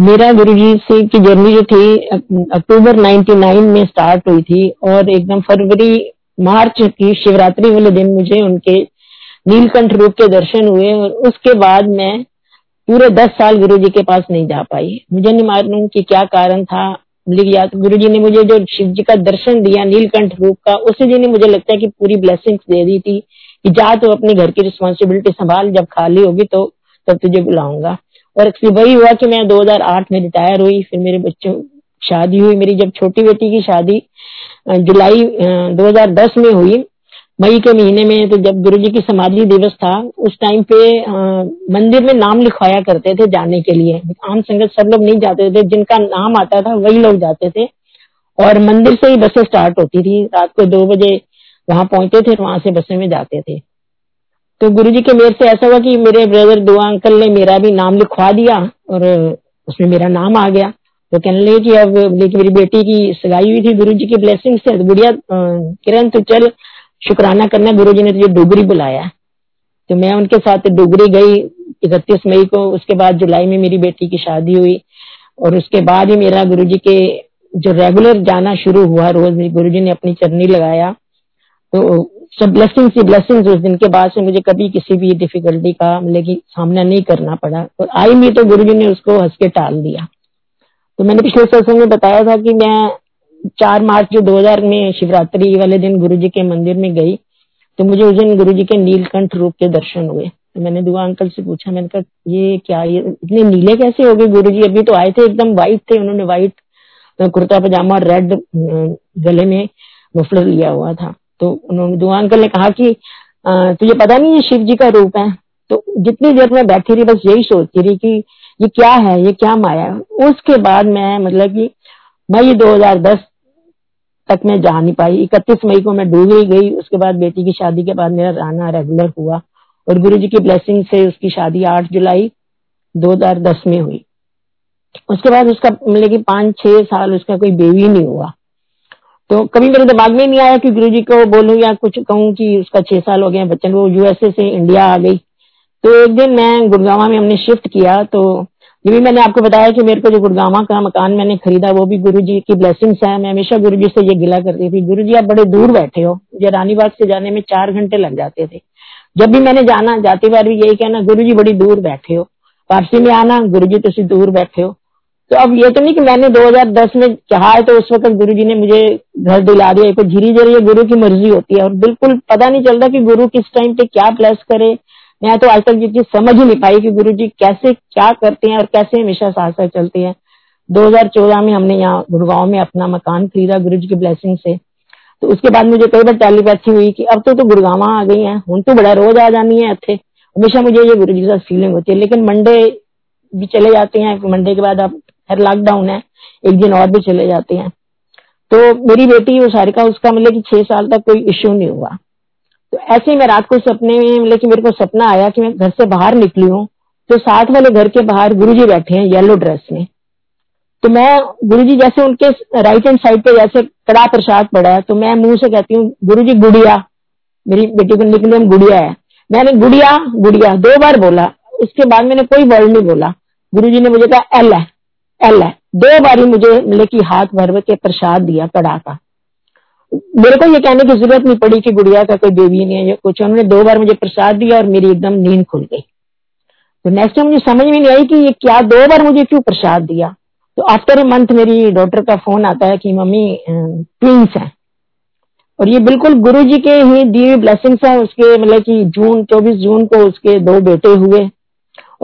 मेरा गुरु जी से की जर्नी जो थी, अक्टूबर 99 में स्टार्ट हुई थी और एकदम फरवरी, मार्च की शिवरात्रि वाले दिन मुझे उनके नीलकंठ रूप के दर्शन हुए और उसके बाद मैं पूरे दस साल गुरु जी के पास नहीं जा पाई। मुझे नहीं मालूम कि क्या कारण था। या तो गुरु जी ने मुझे जो शिव जी का दर्शन दिया नीलकंठ रूप का, उसी दिन मुझे लगता है कि पूरी ब्लेसिंग्स दे दी थी कि जा तो अपने घर की रिस्पॉन्सिबिलिटी संभाल, जब खाली होगी तो तब तुझे बुलाऊँगा। और वही हुआ कि मैं 2008 में रिटायर हुई, फिर मेरे बच्चों शादी हुई। मेरी जब छोटी बेटी की शादी जुलाई 2010 में हुई, मई के महीने में तो जब गुरु जी की समाधि दिवस था, उस टाइम पे मंदिर में नाम लिखवाया करते थे जाने के लिए। आम संगत सब लोग नहीं जाते थे, जिनका नाम आता था, वही लोग जाते थे। और मंदिर से ही बसें स्टार्ट होती थी। रात को दो बजे वहाँ पहुँचते थे वहाँ से बसें में जाते थे। तो गुरु जी के मेर से ऐसा हुआ कि मेरे ब्रदर दुआ अंकल ने मेरा भी नाम लिखवा दिया और उसमें मेरा नाम आ गया। तो कहने लगे कि अब लेकिन मेरी बेटी की सगाई हुई थी गुरु जी की ब्लेसिंग से। गुड़िया किरण तो चल, शुक्राना करना गुरु जी ने तुझे डुगरी बुलाया। तो मैं उनके साथ डुगरी गई इकतीस मई को। उसके बाद जुलाई में मेरी बेटी की शादी हुई और उसके बाद ही मेरा गुरु जी के जो रेगुलर जाना शुरू हुआ रोज गुरु जी ने अपनी चरनी लगाया। तो सब ब्लेसिंग ही ब्लेसिंग उस दिन के बाद से मुझे कभी किसी भी डिफिकल्टी का मतलब सामना नहीं करना पड़ा। और आई भी तो गुरु जी ने उसको हंस के टाल दिया। तो मैंने पिछले सत्संग में बताया था कि मैं चार मार्च जो 2000 में शिवरात्रि वाले दिन गुरु जी के मंदिर में गई तो मुझे उस दिन गुरु जी के नीलकंठ रूप के दर्शन हुए। तो मैंने दुआ अंकल से पूछा, मैंने कहा, ये क्या, ये इतने नीले कैसे हो गए गुरु जी अभी तो आए थे, एकदम व्हाइट थे, उन्होंने व्हाइट कुर्ता पजामा और रेड गले में मफलर लिया हुआ था। तो उन्होंने दुआ अंकल ने कहा कि तुझे पता नहीं ये शिव जी का रूप है। तो जितनी देर में बैठी रही, बस यही सोचती रही कि ये क्या है, ये क्या माया है। उसके बाद मैं मतलब कि मई 2010 तक मैं जा नहीं पाई। इकतीस मई को मैं डूब ही गई। उसके बाद बेटी की शादी के बाद मेरा रहना रेगुलर हुआ। और गुरु जी की ब्लेसिंग से उसकी शादी 8 जुलाई 2010 में हुई। उसके बाद उसका मतलब कि पाँच छह साल उसका कोई बेबी नहीं हुआ। तो कभी मेरे दिमाग में नहीं आया कि गुरु जी को बोलूँ या कुछ कहूँ कि उसका छह साल हो गया बच्चन, वो यूएसए से इंडिया आ गई। तो एक दिन मैं गुड़गावा में हमने शिफ्ट किया तो ये भी मैंने आपको बताया कि मेरे को जो गुड़गावा का मकान मैंने खरीदा, वो भी गुरु जी की ब्लेसिंग्स है। मैं हमेशा गुरु जी से ये गिला करती थी गुरु जी आप बड़े दूर बैठे हो, मुझे रानीबाग से जाने में चार घंटे लग जाते थे। जब भी मैंने जाना, जाती बार भी यही कहना गुरु जी बड़ी दूर बैठे हो, वापसी में आना गुरु जी तुम दूर बैठे हो। तो अब ये तो नहीं कि मैंने 2010 में कहा है तो उस वक्त गुरु जी ने मुझे घर दिला दिया। तो झीरी झीरी गुरु की मर्ज़ी होती है और बिल्कुल पता नहीं चलता कि गुरु किस टाइम पे क्या प्लस करे। मैं तो आज तक ये चीज़ समझ ही नहीं पाई कि गुरु जी कैसे क्या करते हैं और कैसे हमेशा साथ साथ चलते हैं। 2014 में हमने यहाँ गुड़गांव में अपना मकान खरीदा गुरु जी की ब्लेसिंग से। तो उसके बाद मुझे कई बार टेलीपैथी हुई कि अब तो, तो गुड़गावा आ गई है हूँ तो बड़ा रोज आ जानी है इतने हमेशा मुझे ये गुरु जी के साथ फीलिंग होती है। लेकिन मंडे भी चले जाते हैं मंडे के बाद आप खैर लॉकडाउन है, एक दिन और भी चले जाते हैं। तो मेरी बेटी, वो सारिका, उसका मतलब कि छह साल तक कोई इश्यू नहीं हुआ। तो ऐसे ही मैं रात को सपने में मतलब कि मेरे को सपना आया कि मैं घर से बाहर निकली हूँ। तो साथ वाले घर के बाहर गुरुजी बैठे हैं येलो ड्रेस में। तो मैं गुरुजी जैसे उनके राइट हैंड साइड पे जैसे कड़ा प्रसाद पड़ा है तो मैं मुँह से कहती हूँ गुरु जी गुड़िया, मेरी बेटी को निकले गुड़िया है। मैंने, गुड़िया गुड़िया। दो बार बोला, उसके बाद मैंने कोई वर्ड नहीं बोला। गुरु जी ने मुझे कहा, एल है। एल है। दो बारी मुझे मतलब कि हाथ भर के प्रसाद दिया कड़ा का मेरे को ये कहने की ज़रूरत नहीं पड़ी कि गुड़िया का कोई बेबी नहीं है या कुछ। उन्होंने दो बार मुझे प्रसाद दिया और मेरी एकदम नींद खुल गई। तो नेक्स्ट टाइम मुझे समझ में नहीं आई कि ये क्या दो बार मुझे क्यों प्रसाद दिया। तो आफ्टर ए मंथ मेरी डॉक्टर का फ़ोन आता है कि, मम्मी ट्विंस है। और ये बिल्कुल गुरु जी के ही दी ब्लेसिंग्स है। उसके मतलब कि जून, चौबीस जून को उसके दो बेटे हुए।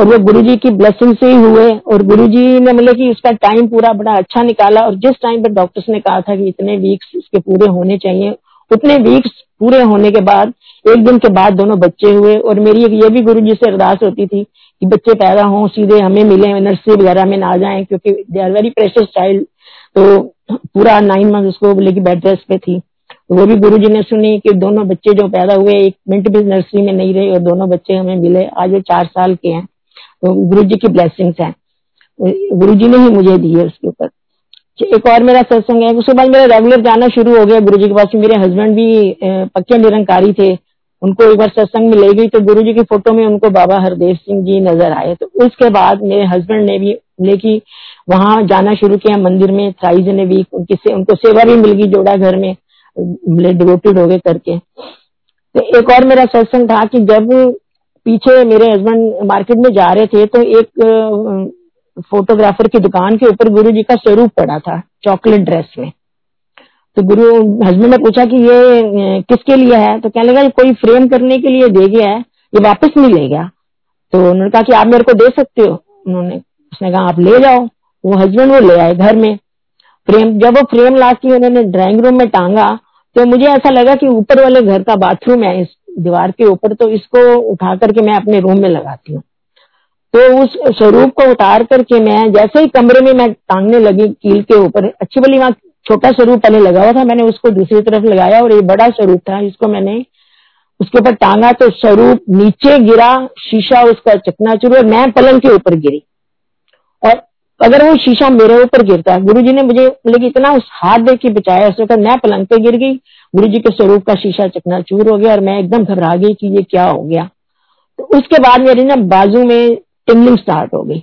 और वो गुरु जी की ब्लेसिंग से ही हुए। और गुरु जी ने मतलब कि उसका टाइम पूरा बड़ा अच्छा निकाला। और जिस टाइम पर डॉक्टर्स ने कहा था कि इतने वीक्स इसके पूरे होने चाहिए, उतने वीक्स पूरे होने के बाद, एक दिन के बाद दोनों बच्चे हुए। और मेरी ये भी गुरु जी से अरदास होती थी कि बच्चे पैदा हों, सीधे हमें मिले नर्सरी वगैरह में ना जाए, क्योंकि they are very precious child तो पूरा नाइन मंथ उसको लेकिन बेड रेस्ट पे थी। तो वो भी गुरु जी ने सुनी कि दोनों बच्चे जो पैदा हुए, एक मिनट भी नर्सरी में नहीं रहे और दोनों बच्चे हमें मिले। आज वो चार साल के हैं। गुरु जी की ब्लेसिंग्स हैं। गुरु जी ने ही मुझे दी है उसके ऊपर। एक और मेरा सत्संग है उसके बाद मेरा रेगुलर जाना शुरू हो गया गुरु जी के पास। मेरे हस्बैंड भी पक्के निरंकारी थे। उनको एक बार सत्संग में ले गई तो गुरु जी की फ़ोटो में उनको बाबा हरदेव सिंह जी नज़र आए। तो उसके बाद मेरे हस्बैंड ने भी लेकिन वहाँ जाना शुरू किया मंदिर में थ्राइज इन वीक उनकी से, उनको सेवा भी मिल गई जोड़ा घर में डिवोटेड हो गए करके। तो एक और मेरा सत्संग था कि जब पीछे मेरे हस्बैंड मार्केट में जा रहे थे तो एक फोटोग्राफर की दुकान के ऊपर गुरु जी का स्वरूप पड़ा था चॉकलेट ड्रेस में। तो गुरु हस्बैंड ने पूछा कि ये किसके लिए है? तो कहने लगा, कोई फ्रेम करने के लिए दे गया है, ये वापस नहीं ले गया। तो उन्होंने कहा कि आप मेरे को दे सकते हो। उन्होंने, उसने कहा, आप ले जाओ। वो हस्बैंड वो ले आए घर में। फ्रेम जब वो फ्रेम ला के उन्होंने ड्राइंग रूम में टांगा तो मुझे ऐसा लगा कि ऊपर वाले घर का बाथरूम है, इस दीवार के ऊपर तो इसको उठा करके मैं अपने रूम में लगाती हूँ। तो उस स्वरूप को उतार करके मैं, जैसे ही कमरे में मैं टांगने लगी कील के ऊपर, अच्छी बली वहाँ छोटा स्वरूप पहले लगा हुआ था, मैंने उसको दूसरी तरफ़ लगाया और ये बड़ा स्वरूप था जिसको मैंने उसके ऊपर टांगा तो स्वरूप नीचे गिरा, शीशा उसका चकनाचूर और मैं पलंग के ऊपर गिरी। और अगर वो शीशा मेरे ऊपर गिरता गुरु जी ने मुझे मतलब इतना उस हाथ दे के बचाया उस वक्त मैं पलंग पे गिर गई। गुरु जी के स्वरूप का शीशा चकनाचूर हो गया और मैं एकदम घबरा गई कि ये क्या हो गया। तो उसके बाद मेरी ना बाजू में टिंगलिंग स्टार्ट हो गई।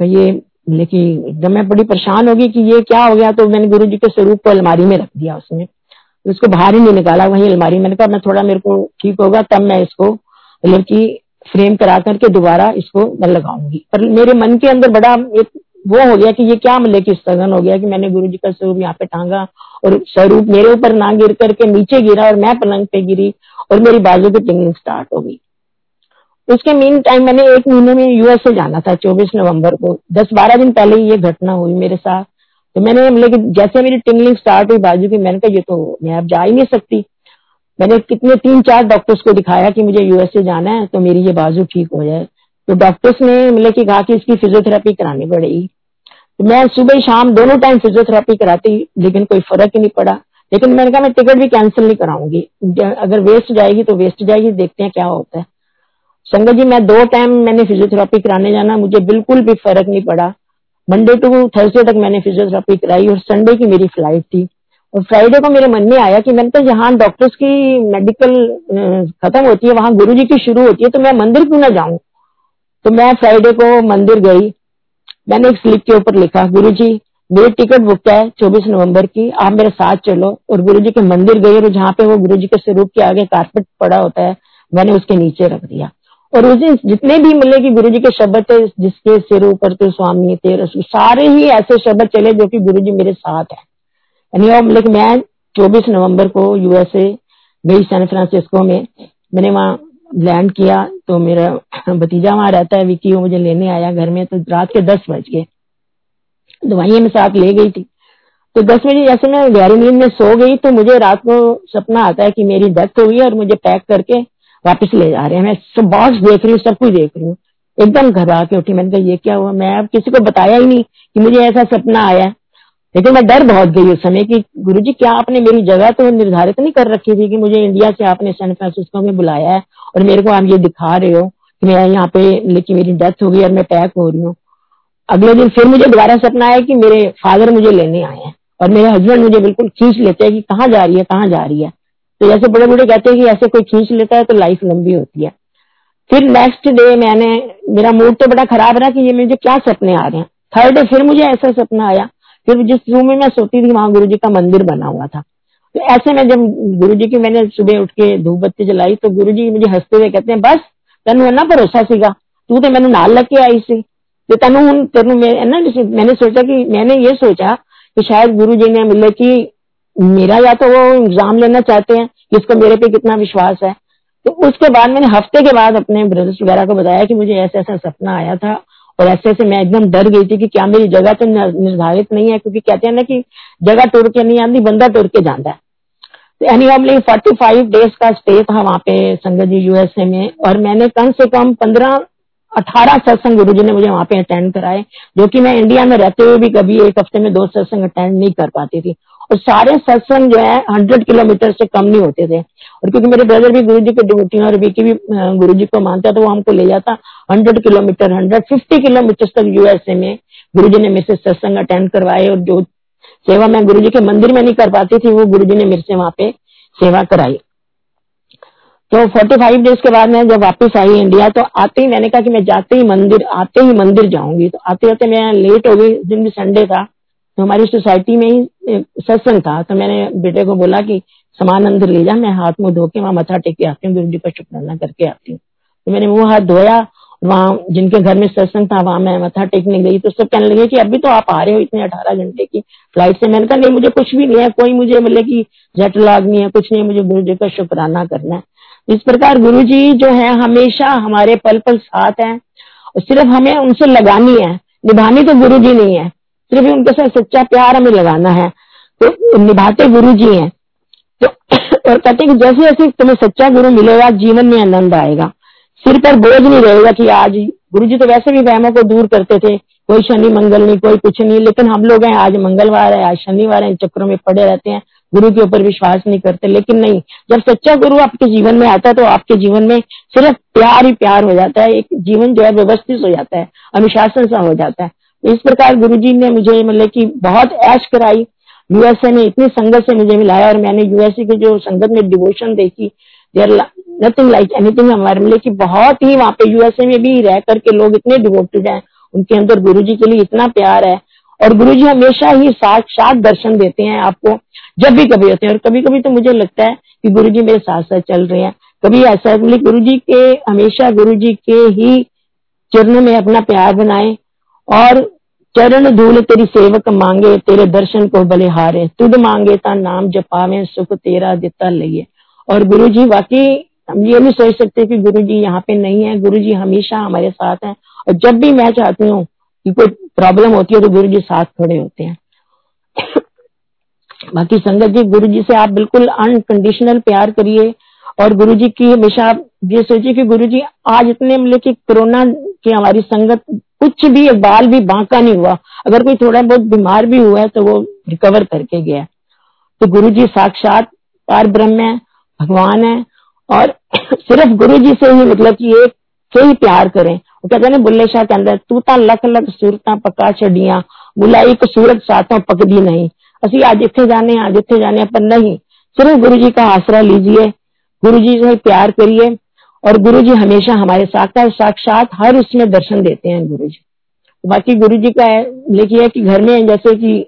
तो ये लेकिन एकदम मैं बड़ी परेशान होगी कि ये क्या हो गया तो मैंने गुरु जी के स्वरूप को अलमारी में रख दिया उसमें तो उसको बाहर ही नहीं निकाला, वही अलमारी मैंने कहा मैं थोड़ा मेरे को ठीक होगा, तब मैं इसको मतलब की फ्रेम करा करके दोबारा इसको मैं लगाऊँगी। पर मेरे मन के अंदर बड़ा एक वो हो गया कि ये क्या मतलब की सगन हो गया कि मैंने गुरु जी का स्वरूप यहाँ पे टांगा और स्वरूप मेरे ऊपर ना गिर करके नीचे गिरा और मैं पलंग पे गिरी और मेरी बाजू की टिंगिंग स्टार्ट हो गई। उसके मीन टाइम मैंने एक महीने में यूएसए जाना था 24 नवंबर को। 10-12 दिन पहले ही ये घटना हुई मेरे साथ। तो मैंने लेकिन जैसे मेरी टिंगलिंग स्टार्ट हुई बाजू की, मैंने कहा, ये तो मैं अब जा ही नहीं सकती। मैंने कितने, तीन, चार डॉक्टर्स को दिखाया कि मुझे यूएसए जाना है तो मेरी ये बाजू ठीक हो जाए। तो डॉक्टर्स ने मतलब कि कहा कि इसकी फिजियोथेरेपी करानी पड़ेगी। तो मैं सुबह शाम दोनों टाइम फिजियोथेरेपी कराती, लेकिन कोई फ़र्क ही नहीं पड़ा। लेकिन मैंने कहा, मैं टिकट भी कैंसिल नहीं कराऊँगी। अगर वेस्ट जाएगी तो वेस्ट जाएगी, देखते हैं क्या होता है। संगत जी, मैं दो टाइम मैंने फिजियोथेरापी कराने जाना, मुझे बिल्कुल भी फ़र्क नहीं पड़ा। मंडे टू थर्सडे तक मैंने फिजियोथेरापी कराई और संडे की मेरी फ़्लाइट थी। फ्राइडे को मेरे मन में आया कि मैंने कहा जहाँ डॉक्टर्स की मेडिकल खत्म होती है, वहाँ गुरु जी की शुरू होती है तो मैं मंदिर क्यों ना जाऊँ? तो मैं फ्राइडे को मंदिर गई। मैंने एक स्लिप के ऊपर लिखा गुरु जी मेरी टिकट बुक है चौबीस नवंबर की, आप मेरे साथ चलो। और गुरु जी के मंदिर गई और जहाँ पे वो गुरु जी के स्वरूप के आगे कारपेट पड़ा होता है, मैंने उसके नीचे रख दिया। और उस दिन जितने भी मिले कि गुरु जी के शब्द थे, जिसके सिर ऊपर तो स्वामी तेरे सारे ही ऐसे शब्द चले जो कि गुरु जी मेरे साथ है। यानी लेकिन मैं चौबीस नवंबर को यूएसए गई सैन फ्रांसिस्को में। मैंने वहाँ लैंड किया तो मेरा भतीजा वहाँ रहता है विकी वो मुझे लेने आया घर में तो रात के दस बज गए। दवाइयाँ मैं साथ ले गई थी। तो दस बजे जैसे मैं गहरी नींद में सो गई तो मुझे रात को सपना आता है कि मेरी डेथ है और मुझे पैक करके वापस ले जा रहे हैं। मैं सब बॉक्स देख रही हूँ, सब कुछ देख रही हूँ। एकदम घबरा के उठी, मैंने कहा, ये क्या हुआ? मैं अब किसी को बताया ही नहीं कि मुझे ऐसा सपना आया। लेकिन मैं डर बहुत गई उस समय कि गुरु जी क्या आपने मेरी जगह तो निर्धारित नहीं कर रखी थी कि मुझे इंडिया से आपने सैन फ्रांसिस्को में बुलाया है और मेरे को आप ये दिखा रहे हो कि मैं यहाँ पे, लेकिन मेरी डेथ हो गई और मैं पैक हो रही हूँ। अगले दिन फिर मुझे दोबारा सपना आया कि मेरे फादर मुझे लेने आए हैं और मेरे हस्बैंड मुझे बिल्कुल खींच लेते हैं कि कहाँ जा रही है, कहाँ जा रही है। तो जैसे बड़े बड़े कहते हैं कि ऐसे कोई खींच लेता है तो लाइफ लंबी होती है। फिर नेक्स्ट डे मैंने, मेरा मूड तो बड़ा खराब रहा कि ये मुझे क्या सपने आ रहे हैं। थर्ड डे फिर मुझे ऐसा सपना आया फिर जिस रूम में मैं सोती थी, वहाँ गुरु जी का मंदिर बना हुआ था। तो ऐसे में जब गुरु जी की मैंने सुबह उठ के धूप बत्ती जलाई तो गुरु जी मुझे हँसते हुए कहते हैं, बस, तेन ना भरोसा सीगा? तू तो मैंने नाल लग के आई सी। तो तेन हूँ तेन ना मैंने सोचा कि, मैंने ये सोचा कि शायद गुरु जी ने मिले कि मेरा या तो वो एग्ज़ाम लेना चाहते हैं कि इसको मेरे पे कितना विश्वास है। तो उसके बाद मैंने हफ़्ते के बाद अपने ब्रदर्स वगैरह को बताया कि मुझे ऐसा ऐसा सपना आया था और ऐसे ऐसे मैं एकदम डर गई थी कि क्या मेरी जगह तो निर्धारित नहीं है, क्योंकि कहते हैं ना कि जगह टूट के नहीं आती, बंदा टूट के जाता है। तो एनी हमने फोर्टी फाइव डेज़ का स्टे था वहाँ पे संगत जी यूएसए में, और मैंने कम से कम पंद्रह, अठारह सत्संग गुरु जी ने मुझे वहाँ पे अटेंड कराए, जो कि मैं इंडिया में रहते हुए भी कभी एक हफ़्ते में दो सत्संग अटेंड नहीं कर पाती थी। और सारे सत्संग जो है हंड्रेड किलोमीटर से कम नहीं होते थे। और क्योंकि मेरे ब्रदर भी गुरु जी के डिवोटी और विकी भी गुरु जी को मानता तो वो हमको ले जाता। Hundred kilometre hundred fifty kilometre तक यूएसए में गुरु जी ने मेरे से सत्संग अटेंड करवाए और जो सेवा मैं गुरु जी के मंदिर में नहीं कर पाती थी, वो गुरु जी ने मेरे से वहाँ पे सेवा कराई। तो फोर्टी फाइव डेज़ के बाद मैं जब वापस आई इंडिया तो आते ही मैंने कहा कि मैं जाते ही मंदिर, आते ही मंदिर जाऊँगी। तो आते आते मैं लेट हो गई दिन भी संडे था तो हमारी सोसाइटी में ही सत्संग था तो मैंने बेटे को बोला कि, सामान अंदर ले जा, मैं हाथ मुँह धो के वहाँ मथा टेक के आती हूँ गुरु जी का शुक्राना करके आती हूँ। तो मैंने वो हाथ धोया, वहाँ जिनके घर में सत्संग था, वहाँ मैं मथा टेकने गई तो सब कहने लगे कि अभी तो आप आ रहे हो इतने अठारह घंटे की फ़्लाइट से। मैंने कहा, नहीं, मुझे कुछ भी नहीं है, कोई मुझे बोले की जट लाग नहीं है, कुछ नहीं मुझे गुरु जी का शुक्राना करना है। इस प्रकार गुरु जी जो है, हमेशा हमारे पल पल साथ है, सिर्फ़ हमें उनसे लगानी है, निभानी तो गुरु जी नहीं है। सिर्फ़ उनके साथ सच्चा प्यार हमें लगाना है। तो निभाते गुरु जी हैं। तो और कहते कि जैसे जैसे तुम्हें सच्चा गुरु मिलेगा, जीवन में आनंद आएगा। सिर पर बोझ नहीं रहेगा कि आज गुरु जी तो वैसे भी वहमों को दूर करते थे। कोई शनि मंगल नहीं, कोई कुछ नहीं, लेकिन हम लोग हैं आज मंगलवार है, आज शनिवार है चक्रों में पड़े रहते हैं। गुरु के ऊपर विश्वास नहीं करते, लेकिन नहीं, जब सच्चा गुरु आपके जीवन में आता है तो आपके जीवन में सिर्फ़ प्यार ही प्यार हो जाता है। एक जीवन जो है व्यवस्थित हो जाता है, अनुशासन सा हो जाता है। इस प्रकार गुरु जी ने मुझे मतलब की बहुत ऐश कराई। यूएसए में इतनी संगत से मुझे मिलाया और मैंने यूएसए की जो संगत में डिवोशन देखी देर नथिंग लाइक एनीथिंग हमारे मिले की बहुत ही वहाँ पे यूएसए में भी रह करके लोग इतने डिवोटेड हैं। उनके अंदर गुरु जी के लिए इतना प्यार है और गुरु जी हमेशा ही साक्षात दर्शन देते हैं आपको, जब भी कभी होते हैं। और कभी कभी तो मुझे लगता है कि गुरु जी मेरे साथ साथ चल रहे हैं। कभी ऐसा गुरु जी के, हमेशा गुरु जी के ही चरणों में अपना प्यार बनाए और चरण धूल तेरी सेवक मांगे, तेरे दर्शन को बलिहारे तुद मांगे ता नाम जपावे, सुख तेरा दिता लिए और गुरु जी वाकई हम ये नहीं सोच सकते कि गुरु जी यहाँ पे नहीं है। गुरु जी हमेशा हमारे साथ हैं। और जब भी मैं चाहती हूँ कि कोई प्रॉब्लम होती है तो गुरु जी साथ खड़े होते हैं। बाकी संगत जी गुरु जी से आप बिल्कुल अनकंडीशनल प्यार करिए। और गुरु जी की हमेशा आप ये सोचिए कि गुरु जी आज इतने मतलब कि कोरोना की हमारी संगत कुछ भी एक बाल भी बांका नहीं हुआ। अगर कोई थोड़ा बहुत बीमार भी हुआ है तो वो रिकवर करके गया तो गुरु जी साक्षात पार ब्रह्म है, भगवान है, और सिर्फ़ गुरु जी से ही मतलब कि एक से ही प्यार करें। वो कहते हैं बुल्ले शाह के अंदर, तू ता लख लख सूरत पका छड़िया, बुलाई एक सूरत सातों पकदी नहीं। असि आज इतने जाने, आज इतने जाने पर नहीं। सिर्फ़ गुरु जी का आसरा लीजिए गुरु जी से प्यार करिए और गुरु जी हमेशा हमारे साथ है साक्षात हर उसमें दर्शन देते हैं गुरु जी बाकी गुरु जी का लिखिए कि घर में जैसे कि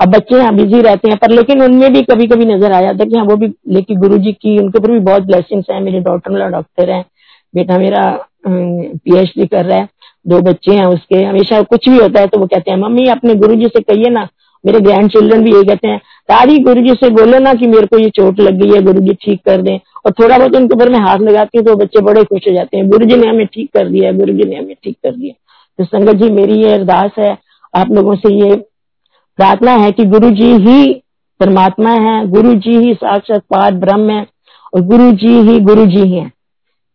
अब बच्चे यहाँ बिज़ी रहते हैं, पर लेकिन उनमें भी कभी कभी नज़र आ जाता है कि हाँ वो भी, लेकिन गुरु जी की, उनके ऊपर भी बहुत ब्लेसिंग्स हैं। मेरे डॉक्टर मेरा डॉक्टर है, बेटा मेरा पीएचडी कर रहा है, दो बच्चे हैं उसके, हमेशा कुछ भी होता है तो वो कहते हैं, मम्मी, अपने गुरु जी से कहिए ना मेरे ग्रैंड चिल्ड्रन भी ये कहते हैं दादी गुरु जी से बोलो ना कि मेरे को ये चोट लग गई है गुरु जी ठीक कर दें। और थोड़ा बहुत उनके ऊपर मैं हाथ लगाती हूँ तो बच्चे बड़े खुश हो जाते हैं गुरु जी ने हमें ठीक कर दिया है गुरु जी ने हमें ठीक कर दिया तो संगत जी, मेरी ये अरदास है, आप लोगों से ये प्रार्थना है कि गुरु जी ही परमात्मा है गुरु जी ही साक्षात पार ब्रह्म है और गुरु जी ही गुरु जी है।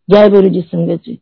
जय गुरु जी संगत जी।